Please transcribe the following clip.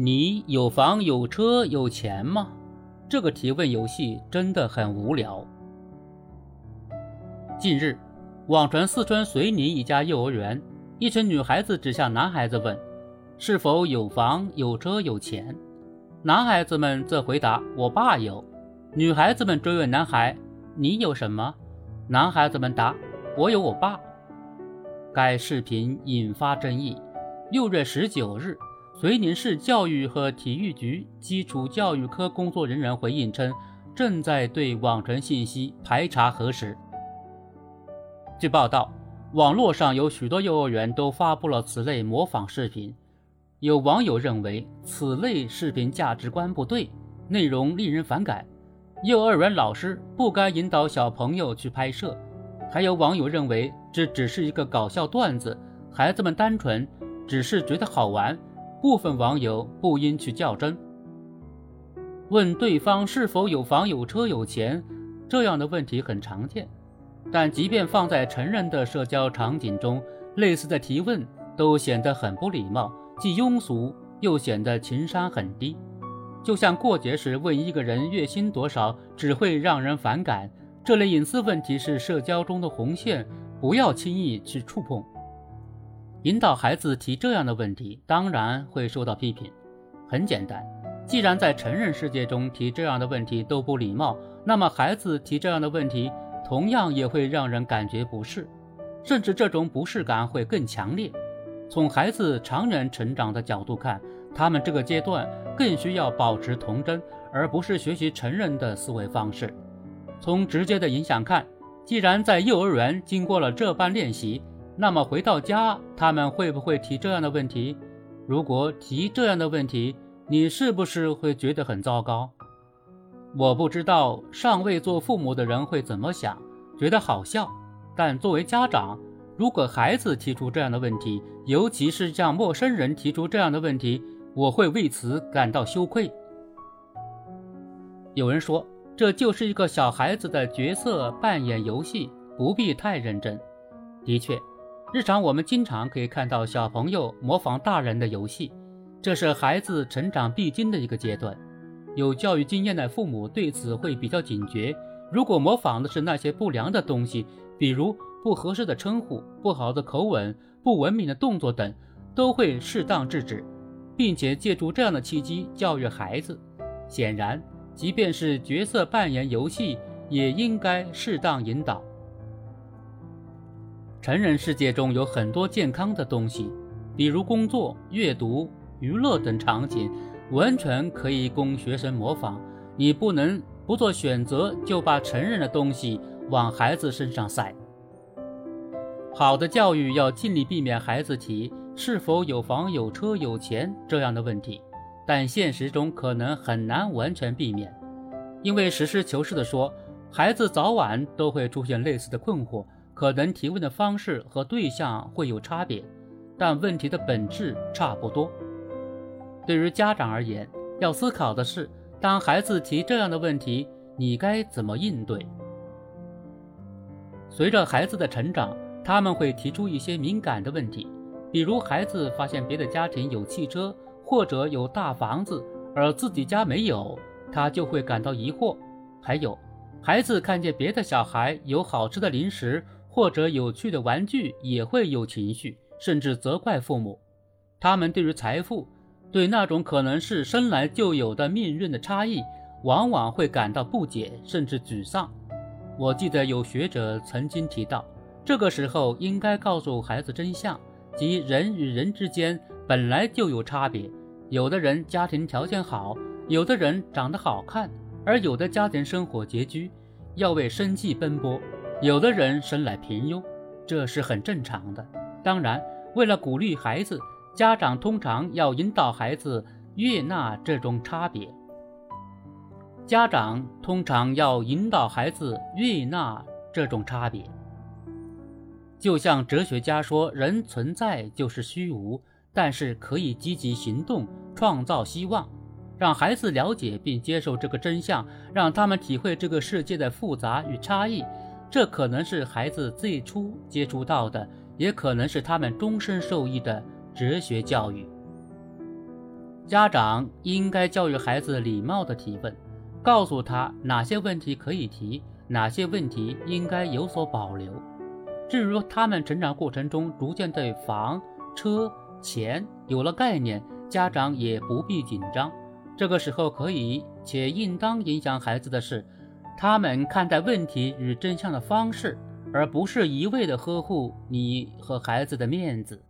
你有房有车有钱吗？这个提问游戏真的很无聊。近日，网传四川遂宁一家幼儿园，一群女孩子指向男孩子问：“是否有房有车有钱？”男孩子们则回答：“我爸有。”女孩子们追问男孩：“你有什么？”男孩子们答：“我有我爸。”该视频引发争议。六月十九日。遂宁市教育和体育局基础教育科工作人员回应称，正在对网传信息排查核实。据报道，网络上有许多幼儿园都发布了此类模仿视频。有网友认为此类视频价值观不对，内容令人反感，幼儿园老师不该引导小朋友去拍摄。还有网友认为这只是一个搞笑段子，孩子们单纯只是觉得好玩。部分网友不应去较真，问对方是否有房有车有钱这样的问题很常见，但即便放在成人的社交场景中，类似的提问都显得很不礼貌，既庸俗又显得情商很低。就像过节时问一个人月薪多少，只会让人反感。这类隐私问题是社交中的红线，不要轻易去触碰。引导孩子提这样的问题，当然会受到批评。很简单，既然在成人世界中提这样的问题都不礼貌，那么孩子提这样的问题，同样也会让人感觉不适，甚至这种不适感会更强烈。从孩子长远成长的角度看，他们这个阶段更需要保持童真，而不是学习成人的思维方式。从直接的影响看，既然在幼儿园经过了这般练习。那么回到家，他们会不会提这样的问题？如果提这样的问题，你是不是会觉得很糟糕？我不知道尚未做父母的人会怎么想，觉得好笑。但作为家长，如果孩子提出这样的问题，尤其是向陌生人提出这样的问题，我会为此感到羞愧。有人说，这就是一个小孩子的角色扮演游戏，不必太认真。的确。日常我们经常可以看到小朋友模仿大人的游戏，这是孩子成长必经的一个阶段。有教育经验的父母对此会比较警觉。如果模仿的是那些不良的东西，比如不合适的称呼、不好的口吻、不文明的动作等，都会适当制止，并且借助这样的契机教育孩子。显然，即便是角色扮演游戏，也应该适当引导。成人世界中有很多健康的东西，比如工作、阅读、娱乐等场景，完全可以供学生模仿。你不能不做选择，就把成人的东西往孩子身上塞。好的教育要尽力避免孩子提是否有房有车有钱这样的问题，但现实中可能很难完全避免，因为实事求是地说，孩子早晚都会出现类似的困惑。可能提问的方式和对象会有差别，但问题的本质差不多。对于家长而言，要思考的是，当孩子提这样的问题，你该怎么应对？随着孩子的成长，他们会提出一些敏感的问题，比如孩子发现别的家庭有汽车或者有大房子，而自己家没有，他就会感到疑惑。还有，孩子看见别的小孩有好吃的零食。或者有趣的玩具也会有情绪，甚至责怪父母。他们对于财富，对那种可能是生来就有的命运的差异，往往会感到不解，甚至沮丧。我记得有学者曾经提到，这个时候应该告诉孩子真相，即人与人之间本来就有差别。有的人家庭条件好，有的人长得好看，而有的家庭生活拮据，要为生计奔波。有的人生来平庸，这是很正常的。当然，为了鼓励孩子，家长通常要引导孩子悦纳这种差别。家长通常要引导孩子悦纳这种差别。就像哲学家说：“人存在就是虚无，但是可以积极行动，创造希望。”让孩子了解并接受这个真相，让他们体会这个世界的复杂与差异。这可能是孩子最初接触到的，也可能是他们终身受益的哲学教育。家长应该教育孩子礼貌的提问，告诉他哪些问题可以提，哪些问题应该有所保留。至于他们成长过程中逐渐对房、车、钱有了概念，家长也不必紧张。这个时候可以且应当影响孩子的是，他们看待问题与真相的方式，而不是一味的呵护你和孩子的面子。